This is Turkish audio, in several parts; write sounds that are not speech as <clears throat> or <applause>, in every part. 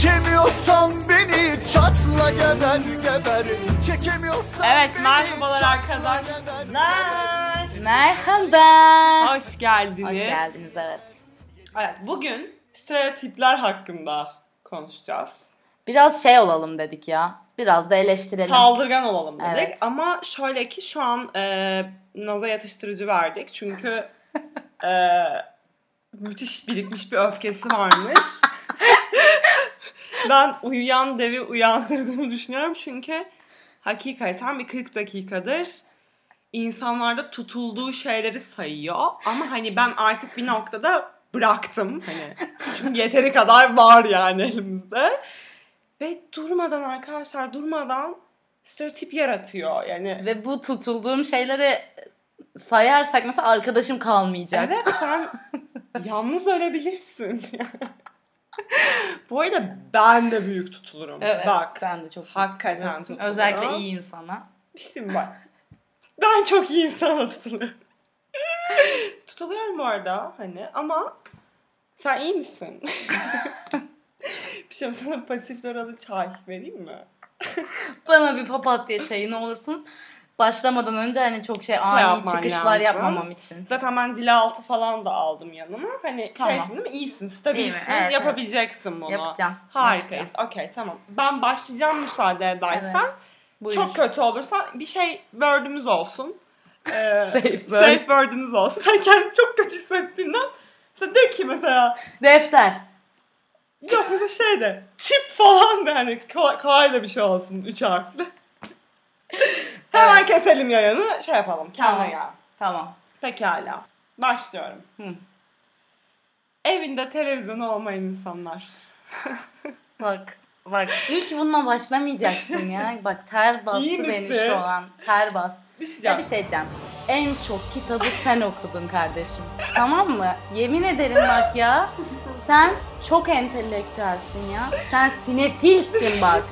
Çekemiyorsan beni çatla geber geber Çekemiyorsan Evet beni merhabalar çatla arkadaşlar. Merhaba. Hoş geldiniz. Hoş geldiniz evet. Evet bugün stereotipler hakkında konuşacağız. Biraz şey olalım dedik ya. Biraz da eleştirelim. Saldırgan olalım dedik. Evet. Ama şöyle ki şu an e, Naz'a yatıştırıcı verdik. Çünkü <laughs> e, müthiş birikmiş bir öfkesi varmış. <laughs> ben uyuyan devi uyandırdığımı düşünüyorum. Çünkü hakikaten bir 40 dakikadır insanlarda tutulduğu şeyleri sayıyor. Ama hani ben artık bir noktada bıraktım. Hani çünkü yeteri kadar var yani elimizde. Ve durmadan arkadaşlar durmadan stereotip yaratıyor. Yani Ve bu tutulduğum şeyleri sayarsak mesela arkadaşım kalmayacak. evet sen <laughs> yalnız ölebilirsin. <laughs> Bu arada ben de büyük tutulurum. Evet, Bak. sen de çok Hakikaten tutuluyorum. Özellikle iyi insana. Şimdi bak. Ben çok iyi insana tutuluyorum. <laughs> Tutuluyorum bu arada hani ama sen iyi misin? <laughs> bir şey sana pasif loralı çay vereyim mi? Bana bir papatya çayı ne olursunuz. Başlamadan önce hani çok şey ani yapman çıkışlar lazım. yapmamam için. Zaten ben dile altı falan da aldım yanıma. Hani Tamam. şeysin değil mi? İyisin, stabilsin, İyiyim, evet, yapabileceksin bunu. Yapacağım. Harikayız. Okey tamam. Ben başlayacağım müsaade edersen. Evet. Buyur. Çok kötü olursa bir şey word'ümüz olsun. Ee, <laughs> Safe word. Safe word'ümüz olsun. <laughs> Sen kendini çok kötü hissettiğinden sen de ki mesela Defter. yok mesela şey de tip falan da hani kolay, kolay da bir şey olsun. Üç harfli. <laughs> Hemen keselim yayını şey yapalım. Kendine Tamam. gel. Tamam. Pekala. Başlıyorum. Hı. Evinde televizyonu olmayan insanlar. <laughs> Bak bak ilk bununla başlamayacaktın ya. <laughs> Bak ter bastı İyi beni misin? şu an. Ter bastı. Bir şey Ya bir şey diyeceğim. En çok kitabı sen okudun kardeşim. Tamam mı? Yemin ederim bak ya. Sen çok entelektüelsin ya. Sen sinefilsin bak.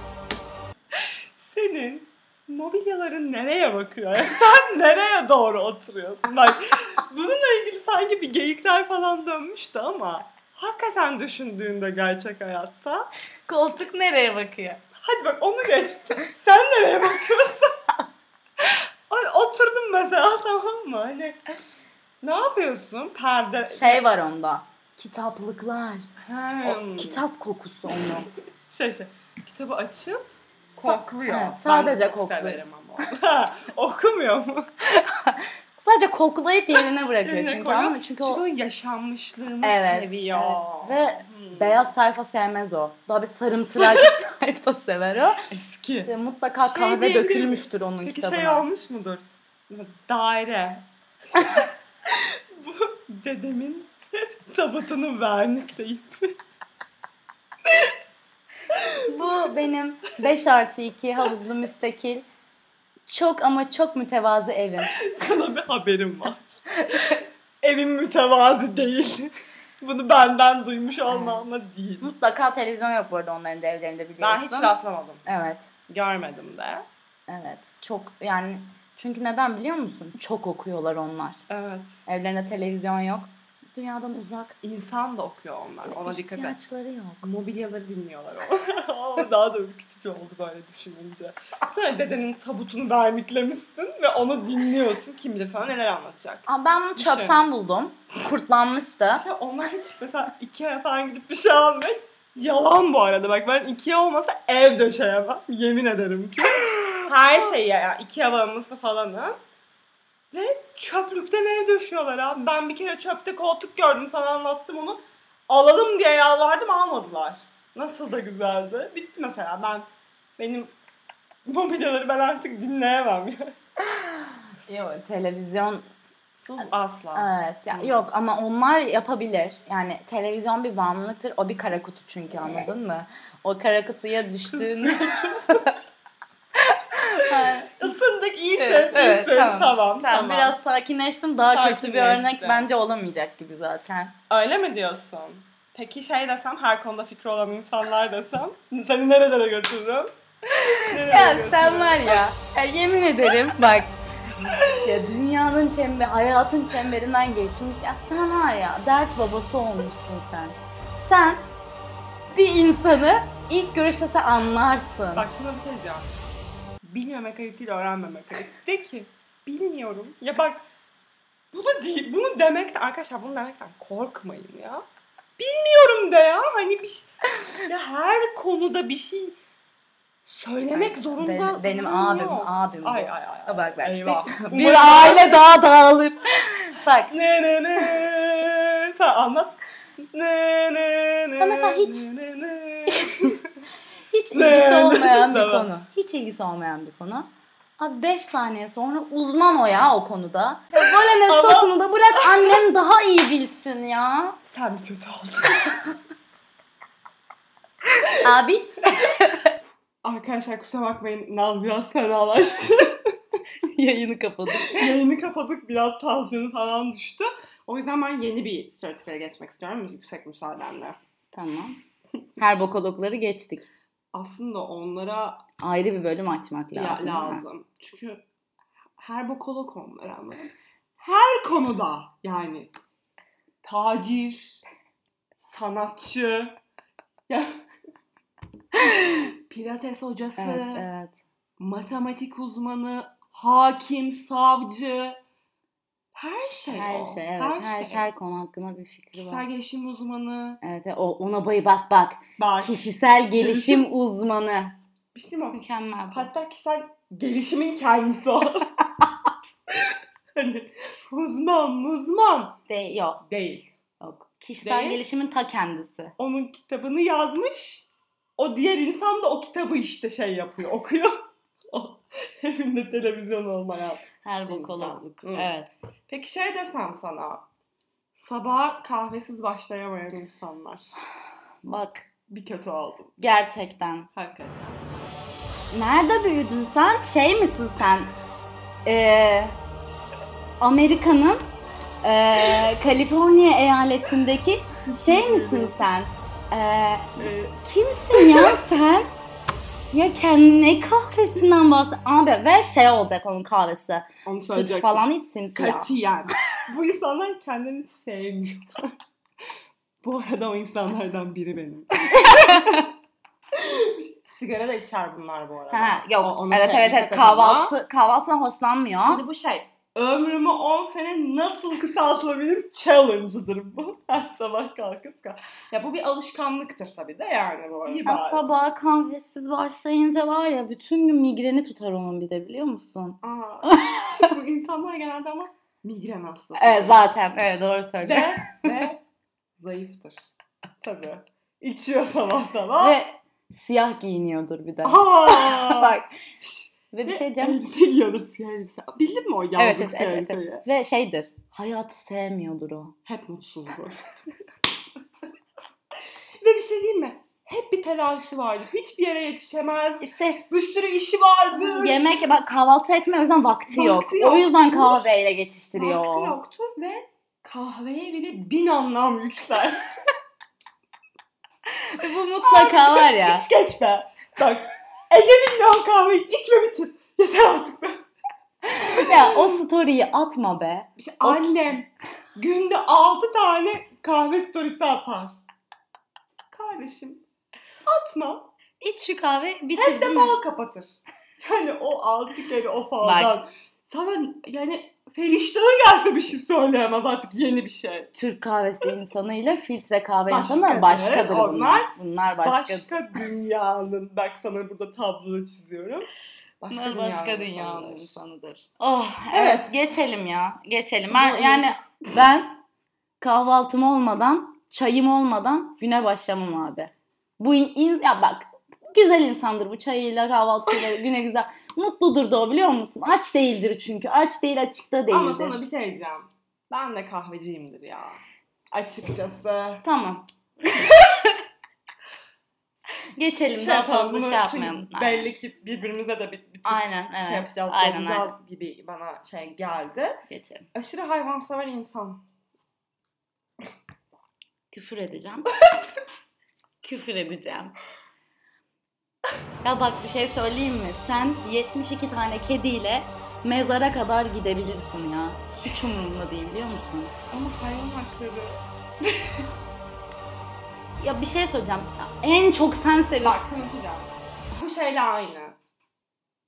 Senin mobilyaların nereye bakıyor? <laughs> Sen nereye doğru oturuyorsun? Bak bununla ilgili sanki bir geyikler falan dönmüştü ama hakikaten düşündüğünde gerçek hayatta Koltuk nereye bakıyor? hadi bak onu geçtim. Sen nereye bakıyorsun? <laughs> Oturdum mesela <laughs> tamam mı? Hani ne yapıyorsun? Perde... Şey var onda. Kitaplıklar. O Hmm. kitap kokusu onu. Şey şey. Kitabı açıp kokluyor. Evet, Ben sadece çok kokluyor. severim ama onu. <laughs> Okumuyor mu? <laughs> Sadece koklayıp yerine bırakıyor Yerine çünkü koyuyor. ama çünkü Çünkü o o yaşanmışlığını Evet, seviyor. evet. Ve Hmm. beyaz sayfa sevmez o. Daha bir sarımtırak <laughs> sayfa sever o. eski. Ve mutlaka Şey kahve dökülmüştür onun Peki kitabına. şey olmuş mudur? Daire. Bu dedemin tabutunu vernikleyip Bu benim 5 artı 2 havuzlu müstakil çok ama çok mütevazı evim. sana bir haberim var. Evim mütevazi değil. Bunu benden duymuş olmamla değil. Mutlaka televizyon yok bu arada onların da evlerinde biliyorsun. Ben hiç rastlamadım. Evet. Görmedim de. Evet. Çok yani çünkü neden biliyor musun? Çok okuyorlar onlar. Evet. Evlerinde televizyon yok. Dünyadan uzak. İnsan da okuyor onlar. Ona dikkat et. İhtiyaçları yok. Mobilyaları dinliyorlar o. <laughs> Daha da ürkütücü oldu böyle düşününce. Sen dedenin tabutunu verniklemişsin ve onu dinliyorsun. Kim bilir sana neler anlatacak. Aa, ben bunu çöpten buldum. Kurtlanmıştı. İşte onlar hiç mesela Ikea falan gidip bir şey almak yalan bu arada. Bak ben Ikea olmasa ev döşeyemem. Yemin ederim ki. Her şeyi ya. Ikea bağımlısı falanım. Ve çöplükten ev döşüyorlar abi. Ben bir kere çöpte koltuk gördüm sana anlattım onu. Alalım diye yalvardım almadılar. Nasıl da güzeldi. Bitti mesela ben benim mobilyaları ben artık dinleyemem. <laughs> Yok televizyon Sus asla. evet ya, yok ama onlar yapabilir. Yani televizyon bir bağımlılıktır. O bir kara kutu çünkü anladın mı? O kara kutuya düştüğün <laughs> Isındık iyisin. Tamam. Tamam, Tamam, biraz sakinleştim. Daha kötü bir örnek Sakinleştim. bence olamayacak gibi zaten. Öyle mi diyorsun? Peki şey desem her konuda fikri olan insanlar desem seni nerelere götürürüm? <laughs> Nerelere Ya götürürüm? sen var ya, ya yemin ederim bak ya dünyanın çember, hayatın çemberinden geçmiş. Ya sen var ya dert babası olmuşsun sen. Sen bir insanı ilk görüşte sen anlarsın. Bak sana bir şey diyeceğim. Bilmemek ayıp değil, öğrenmemek ayıp. De ki bilmiyorum. Ya bak bunu değil, bunu demekten arkadaşlar bunu demekten korkmayın ya. Bilmiyorum de ya. Hani bir şey, ya her konuda bir şey söylemek zorunda benim, benim abim, yok. abim bu. Ay ay ay. Bak bak. Eyvah. Bir, bir aile daha dağılır. bak Ne ne ne. Sen anlat. Ne ne ne. Ha, mesela hiç- Ne, ne. <laughs> hiç ilgisi olmayan bir konu. Hiç ilgisi olmayan bir konu. Abi 5 saniye sonra uzman o ya o konuda. Ya ne Ama- sosunu da bırak annem daha iyi bilsin ya. Sen mi kötü oldun? <laughs> Abi Arkadaşlar kusura bakmayın Naz biraz fenalaştı. <laughs> yayını kapadık. Yayını kapadık biraz tansiyonu falan düştü. O yüzden ben yeni bir stratejiye geçmek istiyorum yüksek müsaadenle. Tamam. Her bokologları geçtik. Aslında onlara Ayrı bir bölüm açmak ya- lazım. lazım. değil mi? Çünkü her bokolog onlara ama. Her konuda yani tacir, sanatçı, ya <laughs> pilates hocası, Evet, evet. matematik uzmanı, hakim, savcı, her şey Her o. şey, evet. Her, şey. her konu hakkında bir fikri Kişisel var. gelişim uzmanı. Evet, o ona bayı bak bak. Bak Kişisel <laughs> gelişim uzmanı. bir şey mi? o? Mükemmel. bu. Hatta kişisel gelişimin kendisi o. <laughs> hani uzman uzman De, yok, değil. yok. Kişisel Değil. gelişimin ta kendisi. Onun kitabını yazmış. O diğer insan da o kitabı işte şey yapıyor, okuyor. <laughs> Evinde televizyon olmayan. Her bokologluk. Evet. Peki şey desem sana. Sabah kahvesiz başlayamayan insanlar. <sighs> Bak Bir kötü oldum. gerçekten. Hakikaten. Nerede büyüdün sen? Şey misin sen? Ee, Amerika'nın ee, <laughs> Kaliforniya eyaletindeki şey misin sen? Ee, kimsin ya <laughs> sen? Ya kendine kahvesinden bahset. Abi ve şey olacak onun kahvesi. onu Süt söyleyecektim. falan simsiyah. Katiyen. <laughs> Bu insanlar kendini sevmiyor. <laughs> Bu arada o insanlardan biri benim. <laughs> Sigara da içer bunlar bu arada. Ha, yok. O- evet şey evet evet dikkat et ama. kahvaltı kahvaltıdan hoşlanmıyor. Şimdi bu şey ömrümü 10 sene nasıl kısaltılabilir challenge'ıdır bu. <laughs> Her sabah kalkıp kah- Ya bu bir alışkanlıktır tabii de yani bu arada. Ya sabah kahvesiz başlayınca var ya bütün gün migreni tutar onun bir de biliyor musun? Aa, <laughs> işte bu insanlar genelde ama migren hastası. Evet zaten evet doğru söylüyorsun. Ve, ve zayıftır. Tabii. İçiyor sabah sabah. Ve siyah giyiniyordur bir de. Aa! <laughs> Bak ve bir şey diyeceğim. Elbise giyiyordur siyah elbise. Bildin mi o yazlık Evet evet, siyah evet, elbiseyi? evet. Ve şeydir. Hayatı sevmiyordur o. Hep mutsuzdu. <laughs> Ve bir şey diyeyim mi? Hep bir telaşı vardır. Hiçbir yere yetişemez. İşte Bir sürü işi vardır. yemek bak kahvaltı etme o yüzden vakti, yok. Vakti yok. O yüzden kahveyle geçiştiriyor. Vakti yoktur ve kahveye bile bin anlam yükler. <laughs> Bu mutlaka var ya. Hiç geç be. Bak Ege bilmiyor kahveyi. İçme bitir. Yeter artık be. ya o story'yi atma be. Şey, O- annem günde 6 tane kahve storiesi atar. Kardeşim atma. İç şu kahve bitir Hep de fal kapatır. Yani o 6 kere o faldan. Sana yani feriştahı gelse bir şey söyleyemez artık yeni bir şey. Türk kahvesi insanıyla filtre kahve Başkadır, insanı başkadır bunlar. onlar Bunlar başka. Başka dünyanın, bak sana burada tablo çiziyorum. Başka Bunlar dünyanın, başka dünyanın insanları. insanıdır. Oh evet. Evet. geçelim ya. Geçelim. Ben Bu- yani ben kahvaltım olmadan, çayım olmadan güne başlamam abi. Bu in, in- ya bak güzel insandır bu çayıyla kahvaltısıyla <laughs> güne güzel. Mutludur da o biliyor musun? Aç değildir çünkü. Aç değil açıkta değildir. Ama sana bir şey diyeceğim. Ben de kahveciyimdir ya. Açıkçası. Tamam. <laughs> Geçelim Şey daha fazla şey yapmayalım. Belli ki birbirimize de bir, bir Aynen evet. şey yapacağız, Aynen, dolacağız gibi bana şey geldi. Geçelim. Aşırı hayvansever insan. Küfür edeceğim. <laughs> Küfür edeceğim. Ya bak bir şey söyleyeyim mi? Sen 72 tane kediyle mezara kadar gidebilirsin ya. Hiç umurumda değil biliyor musun? Ama hayvan hakları. <laughs> Ya bir şey söyleyeceğim. En çok sen seviyorsun. Bak sana bir şey diyeceğim. Bu şeyle aynı.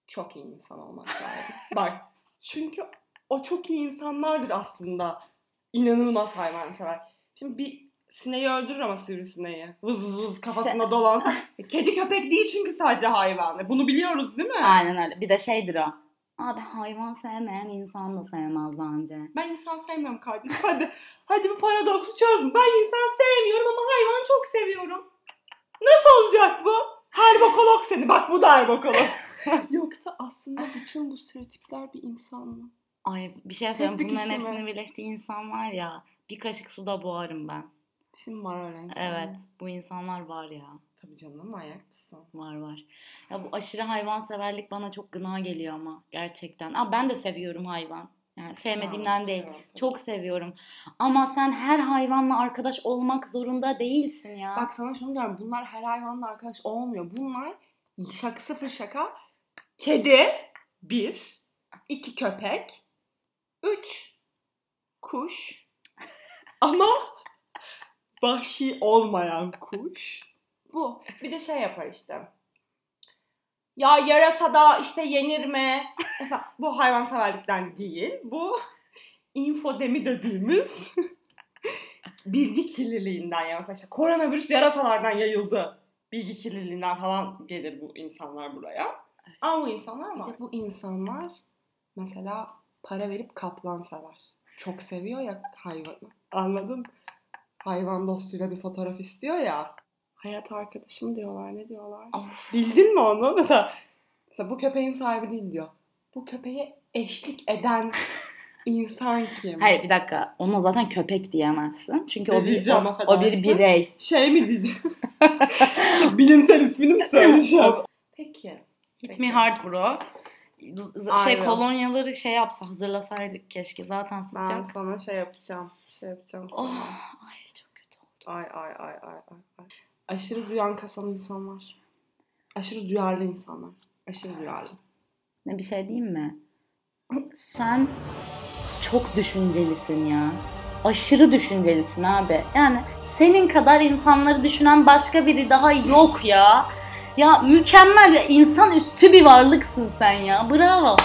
Çok iyi insan olmak lazım. <laughs> Bak çünkü o çok iyi insanlardır aslında. İnanılmaz hayvansever. Şimdi bir sineği öldürür ama sivrisineği. Vız vız vız kafasında Şey- dolansın. <laughs> Kedi köpek değil çünkü sadece hayvan. Bunu biliyoruz değil mi? Aynen öyle. Bir de şeydir o. Abi hayvan sevmeyen insan da sevmez bence. Ben insan sevmiyorum kardeşim. Hadi, hadi bu paradoksu çözün. Ben insan sevmiyorum ama hayvan çok seviyorum. Nasıl olacak bu? Herbokolog seni. Bak bu da herbokolog. <laughs> Yoksa aslında bütün bu stereotipler bir insan mı? Ay bir şey söyleyeyim. Bunların hepsinin birleştiği insan var ya. Bir kaşık suda boğarım ben. Şimdi var öyle insanlar. Evet. Bu insanlar var ya. Tabii canım manyak mısın? Var var. Ya bu aşırı hayvanseverlik bana çok gına geliyor ama gerçekten. Aa, ben de seviyorum hayvan. Yani sevmediğimden çok değil. seviyorum. Çok seviyorum. Ama sen her hayvanla arkadaş olmak zorunda değilsin ya. Bak sana şunu diyorum. Bunlar her hayvanla arkadaş olmuyor. Bunlar şaka sıfır şaka. Kedi. Bir. iki köpek. Üç. Kuş. <laughs> Ama vahşi olmayan kuş. Bu. Bir de şey yapar işte. Ya yarasa da işte yenir mi? Mesela bu hayvanseverlikten değil. Bu infodemi dediğimiz <laughs> bilgi kirliliğinden yani mesela işte koronavirüs yarasalardan yayıldı. Bilgi kirliliğinden falan gelir bu insanlar buraya. Ama bu insanlar var. bu insanlar mesela para verip kaplan sever. Çok seviyor ya hayvanı. Anladın? Hayvan dostuyla bir fotoğraf istiyor ya. Hayat arkadaşım diyorlar. Ne diyorlar? Of. Bildin mi onu? <laughs> Mesela, mesela bu köpeğin sahibi değil diyor. Bu köpeğe eşlik eden <laughs> insan kim? Hayır bir dakika. Ona zaten köpek diyemezsin. Çünkü Ne o bir, o, o bir birey. Şey mi diyeceğim? <laughs> Bilimsel ismini mi söyleyeceğim? Peki. Hit Peki. me hard bro. Z- Şey Aynen. kolonyaları şey yapsa hazırlasaydık keşke. Zaten Ben sıcak. sana şey yapacağım. Şey yapacağım sana. Oh, ay. Ay ay ay ay ay. Aşırı duyan kasan insanlar. Aşırı duyarlı insanlar. Aşırı duyarlı. Ne bir şey diyeyim mi? Sen çok düşüncelisin ya. Aşırı düşüncelisin abi. Yani senin kadar insanları düşünen başka biri daha yok ya. Ya mükemmel ya. insan üstü bir varlıksın sen ya. Bravo.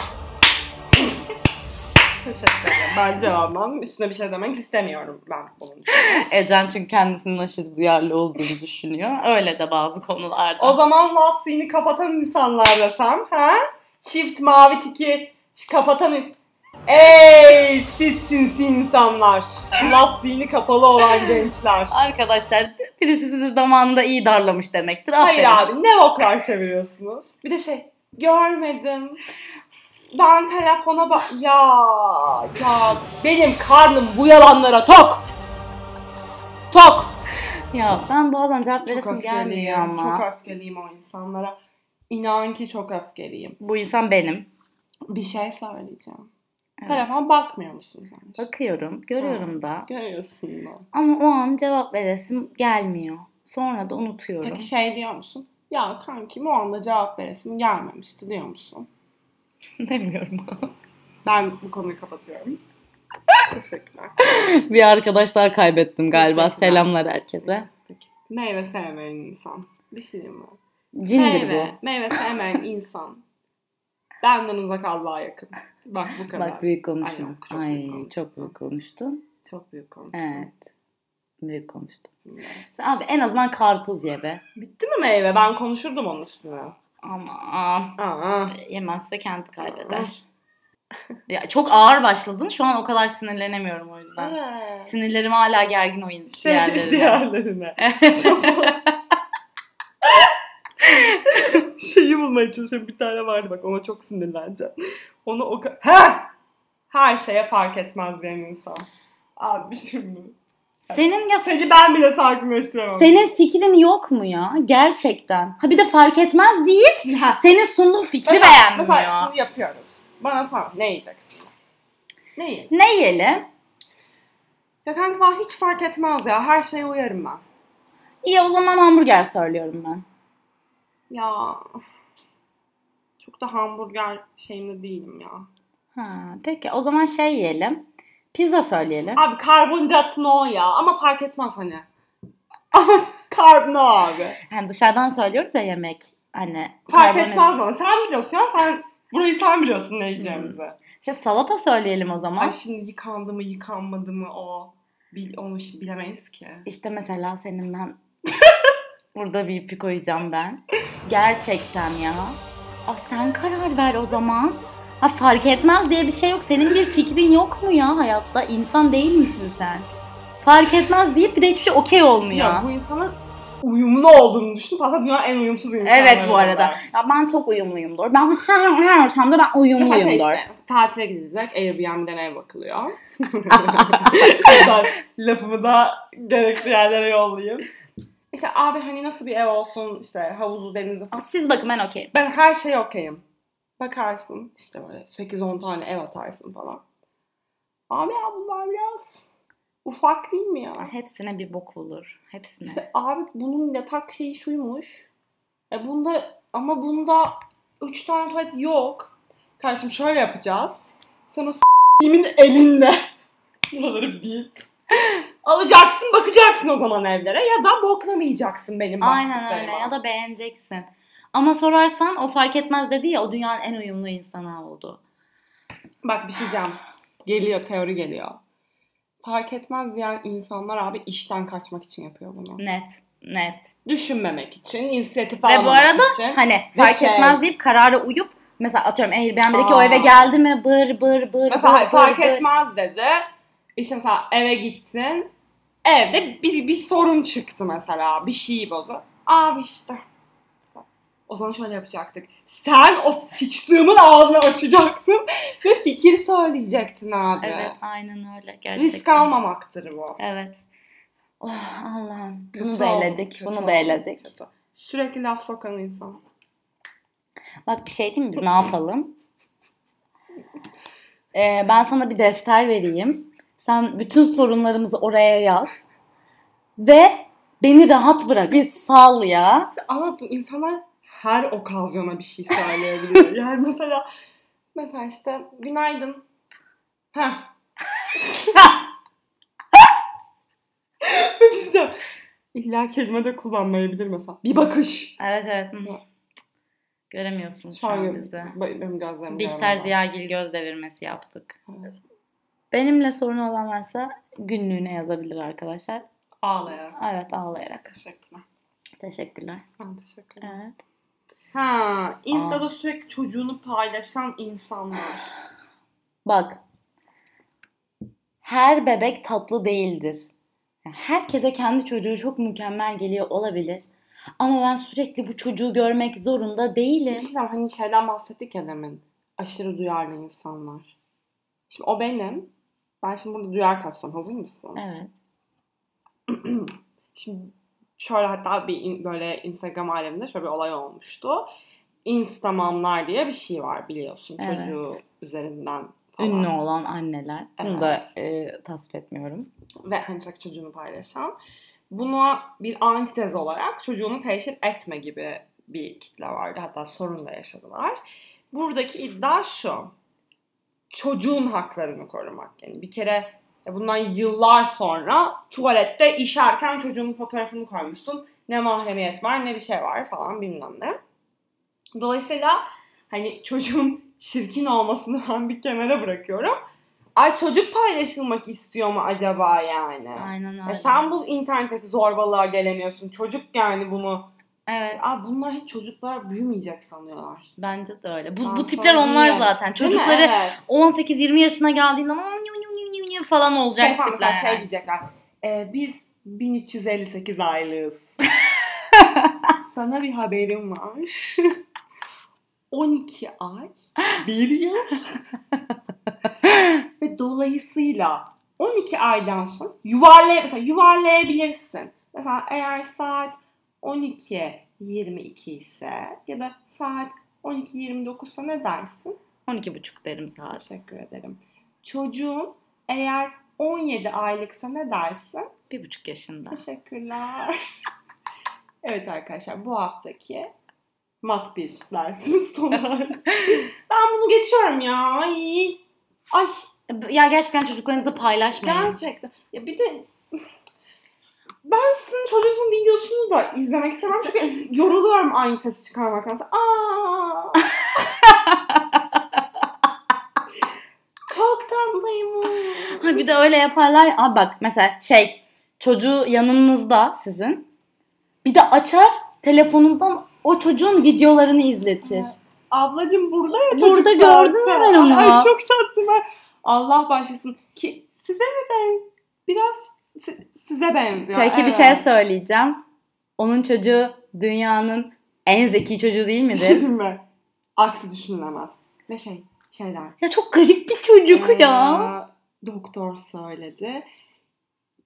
Teşekkür ederim. Ben cevabım. Üstüne bir şey demek istemiyorum ben bunun. Ecen çünkü kendisinin aşırı duyarlı olduğunu düşünüyor. Öyle de bazı konularda. O zaman lastiğini kapatan insanlar desem. Ha? Çift mavi tiki kapatan... Ey siz sinsi insanlar. Lastiğini kapalı olan gençler. Arkadaşlar birisi sizi zamanında iyi darlamış demektir. Hayır Aferin. abi ne oklar çeviriyorsunuz? Bir de şey görmedim. Ben telefona bak... Ya ya benim karnım bu yalanlara tok. Tok. Ya ben bazen cevap veresim gelmiyor ama. Çok öfkeliyim o insanlara. İnan ki çok öfkeliyim. Bu insan benim. Bir şey söyleyeceğim. Evet. Telefona bakmıyor musun sen? Bakıyorum, görüyorum da. Görüyorsun da. Ama o an cevap veresim gelmiyor. Sonra da unutuyorum. Peki şey diyor musun? Ya kankim o anda cevap veresim gelmemişti diyor musun? <laughs> Demiyorum. Ben bu konuyu kapatıyorum. Teşekkürler. bir arkadaş daha kaybettim galiba. Selamlar herkese. Peki. Meyve sevmeyen insan. Bir şey mi? Cindir meyve, meyve sevmeyen insan. Benden uzak Allah'a yakın. Bak bu bu. kadar. Bak büyük konuşma. Ay yok, çok Ay büyük konuştum. çok büyük konuştun. Çok büyük konuştum. Evet. Büyük konuştun. Sen abi en azından karpuz ye be. Bitti mi meyve? Ben konuşurdum onun üstüne. Aman. Aa. Yemezse kendi kaybeder. <laughs> ya çok ağır başladın. Şu an o kadar sinirlenemiyorum o yüzden. Evet. Sinirlerim hala gergin oyun Şey, diğerlerine. diğerlerine. <laughs> Şeyi bulmaya çalışıyorum. Bir tane vardı bak ona çok sinirleneceğim. Onu o kadar... Ha! Her şeye fark etmez diyen insan. Abi şimdi. Senin ya Seni ben bile sakinleştiremem. senin fikrin yok mu ya? Gerçekten. Ha bir de fark etmez değil. Şimdi, ha. Senin sunduğun fikri Mesela, beğenmiyor. mesela şimdi yapıyoruz. Bana sor. Ne yiyeceksin? Ne yiyelim? Ne yiyelim? Ya kanka bana hiç fark etmez ya. Her şeye uyarım ben. İyi o zaman hamburger söylüyorum ben. Ya çok da hamburger şeyinde değilim ya. Ha, peki o zaman şey yiyelim. Pizza söyleyelim. Abi karbonhidrat no ya ama fark etmez hani. Ama <laughs> Carb no abi. Yani dışarıdan söylüyoruz ya yemek. Hani Fark etmez bana. Sen biliyorsun ya. Sen burayı sen biliyorsun ne yiyeceğimizi. İşte salata söyleyelim o zaman. Ay şimdi yıkandı mı yıkanmadı mı o. Bil, onu şimdi bilemeyiz ki. İşte mesela senin ben <laughs> burada bir ipi koyacağım ben. Gerçekten ya. Aa, sen karar ver o zaman. Ha fark etmez diye bir şey yok. Senin bir fikrin yok mu ya hayatta? İnsan değil misin sen? Fark etmez deyip bir de hiçbir şey okey olmuyor. Ya, bu insanın uyumlu olduğunu düşünüp aslında dünyanın en uyumsuz insanları. Evet bu arada. Ya ben çok uyumluyumdur. Ben her, her ortamda ben Mesela uyumluyumdur. şey işte tatile gidilecek Airbnb'den ev bakılıyor. <laughs> lafımı da gerekli yerlere yollayayım. İşte abi hani nasıl bir ev olsun işte havuzu denizi falan. Siz bakın ben okeyim. Ben her şeye okeyim. Bakarsın işte böyle 8-10 tane ev atarsın falan. Abi ya bunlar biraz ufak değil mi ya? Hepsine bir bok bulur. Hepsine. İşte abi bunun yatak şeyi şuymuş. E bunda ama bunda 3 tane tuvalet yok. Kardeşim şöyle yapacağız. Sen o s***imin elinde <laughs> buraları bil. Alacaksın bakacaksın o zaman evlere ya da boklamayacaksın benim Aynen öyle ya da beğeneceksin. Ama sorarsan o fark etmez dedi ya o dünyanın en uyumlu insanı oldu. Bak bir şey diyeceğim. Geliyor teori geliyor. Fark etmez diyen insanlar abi işten kaçmak için yapıyor bunu. Net, net. Düşünmemek için, inisiyatif Ve almamak bu arada için. hani Ve fark şey- etmez deyip karara uyup mesela atıyorum Airbnb'deki o Aa. eve geldi mi bır bır bır Mesela bır, fark bır, bır. etmez dedi. İşte mesela eve gitsin. Evde bir, bir sorun çıktı mesela. Bir şey bozdu. Abi işte. O zaman şöyle yapacaktık. Sen o sıçtığımın ağzını açacaktın <laughs> ve fikir söyleyecektin abi. Evet aynen öyle gerçekten. Risk almamaktır bu. Evet. Oh Allah'ım. Kötü Bunu da eledik. kötü Bunu oldu, da eledik. kötü. Sürekli laf sokan insan. Bak bir şey diyeyim mi? biz ne yapalım? Ee, ben sana bir defter vereyim. Sen bütün sorunlarımızı oraya yaz. Ve beni rahat bırak. Bir sal ya. Ama bu insanlar her okazyona bir şey söyleyebiliyor. <laughs> yani mesela mesela işte günaydın. Heh. <laughs> Bir şey. İlla kelime de kullanmayabilir mesela. Bir bakış. Evet evet. Hı. Göremiyorsunuz şu an bizi. Benim gözlerim Bihter. Ziyagil göz devirmesi yaptık. Evet. Benimle sorunu olan varsa günlüğüne yazabilir arkadaşlar. Ağlayarak. Evet ağlayarak. Teşekkürler. Teşekkürler. Ha, teşekkür ederim. Evet. Ha, Insta'da sürekli çocuğunu paylaşan insanlar. Bak. Her bebek tatlı değildir. Herkese kendi çocuğu çok mükemmel geliyor olabilir. Ama ben sürekli bu çocuğu görmek zorunda değilim. Şey diyeceğim, hani şeyden bahsettik ya demin. Aşırı duyarlı insanlar. Şimdi o benim. Ben şimdi burada duyar kasacağım. Hazır mısın? Evet. <clears throat> Şimdi şöyle hatta bir in- böyle Instagram aleminde şöyle bir olay olmuştu. Instamamlar diye bir şey var biliyorsun. Evet. Çocuğu üzerinden falan. Ünlü olan anneler. Bunu da Evet. e, tasvip etmiyorum. Ve hani sürekli çocuğunu paylaşan. Buna bir antitez olarak çocuğunu teşhir etme gibi bir kitle vardı. Hatta sorun da yaşadılar. Buradaki iddia şu. Çocuğun haklarını korumak. Yani bir kere bundan yıllar sonra tuvalette işerken çocuğunun fotoğrafını koymuşsun. Ne mahremiyet var ne bir şey var falan bilmem ne. Dolayısıyla hani çocuğun <laughs> çirkin olmasını ben bir kenara bırakıyorum. Ay çocuk paylaşılmak istiyor mu acaba yani? Aynen E öyle. sen bu internetteki zorbalığa gelemiyorsun. Çocuk yani bunu. Evet. Aa, bunlar hiç çocuklar büyümeyecek sanıyorlar. Bence de öyle. Bu, Ben bu tipler onlar zaten. Çocukları Evet. 18-20 yaşına geldiğinde "Aa, nyu, nyu, nyu, nyu" falan olacak şey tipler. şey yani. diyecekler. E, biz 1358 aylığız. <laughs> Sana bir haberim var. <laughs> 12 ay, bir yıl <laughs> ve dolayısıyla 12 aydan sonra yuvarlay mesela yuvarlayabilirsin. Mesela eğer saat 12.22 ise ya da saat 12.29 ise ne dersin? 12,5 derim saat. Teşekkür ederim. Çocuğun eğer 17 aylıksa ne dersin? 1,5 yaşında. Teşekkürler. <laughs> evet arkadaşlar bu haftaki mat bir dersimiz sona. <laughs> Ben bunu geçiyorum ya. Ay. Ay Ya gerçekten çocuklarınızı paylaşmayın. gerçekten. Ya bir de Ben sizin çocuğunuzun videosunu da izlemek istemem çünkü <laughs> yoruluyorum aynı sesi çıkarmaktan. Aa. Çok tatlıyım. Ha bir de öyle yaparlar. ya. Aa bak mesela şey çocuğu yanınızda sizin. Bir de açar telefonundan o çocuğun videolarını izletir. Ablacım burada ya çocuk Burada gördüm ya ben onu. Ay çok tatlı ben. Allah başlasın. Ki size mi ben biraz si- size benziyor. Peki bir evet. şey söyleyeceğim. Onun çocuğu dünyanın en zeki çocuğu değil midir? <laughs> Mi? Aksi düşünülemez. Ve şey şeyler. ya çok garip bir çocuk ya. Doktor söyledi.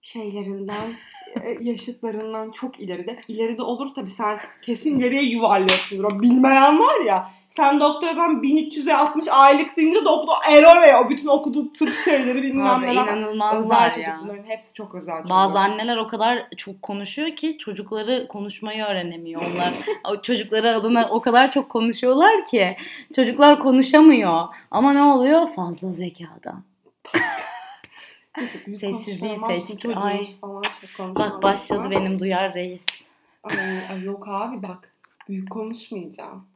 Şeylerinden, e, yaşıtlarından çok ileride. İleride olur tabii sen kesin ileriye yuvarlıyorsundur. O bilmeyen var ya. Sen doktordan 1300'e 60 aylık deyince doktor erole ya. O bütün okuduğu tıp şeyleri bilmem neler. inanılmazlar Özel ya. Bunların hepsi çok özel çocuk. Bazı anneler o kadar çok konuşuyor ki çocukları konuşmayı öğrenemiyor. Onlar <laughs> çocukları adına o kadar çok konuşuyorlar ki çocuklar konuşamıyor. Ama ne oluyor? Fazla zekadan. <laughs> Neyse, Sessizliği konuşmam var. seçti. Şimdi Ay. şey Bak başladı var. benim duyar reis. Ay, ay yok abi bak. Büyük konuşmayacağım.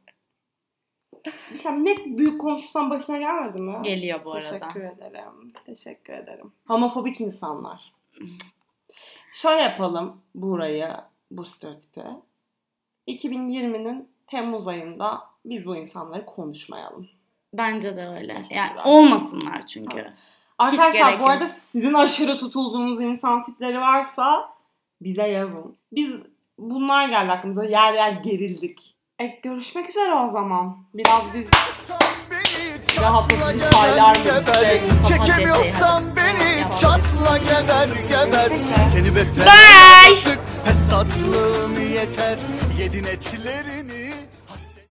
Şey ne büyük konuşsam başına gelmedi mi? Geliyor bu Teşekkür arada. ederim. Teşekkür ederim. Homofobik insanlar. Şöyle yapalım burayı, bu stereotipi. 2020'nin Temmuz ayında biz bu insanları konuşmayalım. Bence de öyle. Yani olmasınlar çünkü. Evet. Arkadaşlar gerek bu yok. arada sizin aşırı tutulduğunuz insan tipleri varsa bize yazın. Biz bunlar geldi aklımıza yer yer gerildik. E, görüşmek üzere o zaman. Biraz biz Rahatlatıcı çaylar mı? Çekemiyorsan beni çatla geber geber Seni be Bye. Fesatlığın yeter Yedin etlerini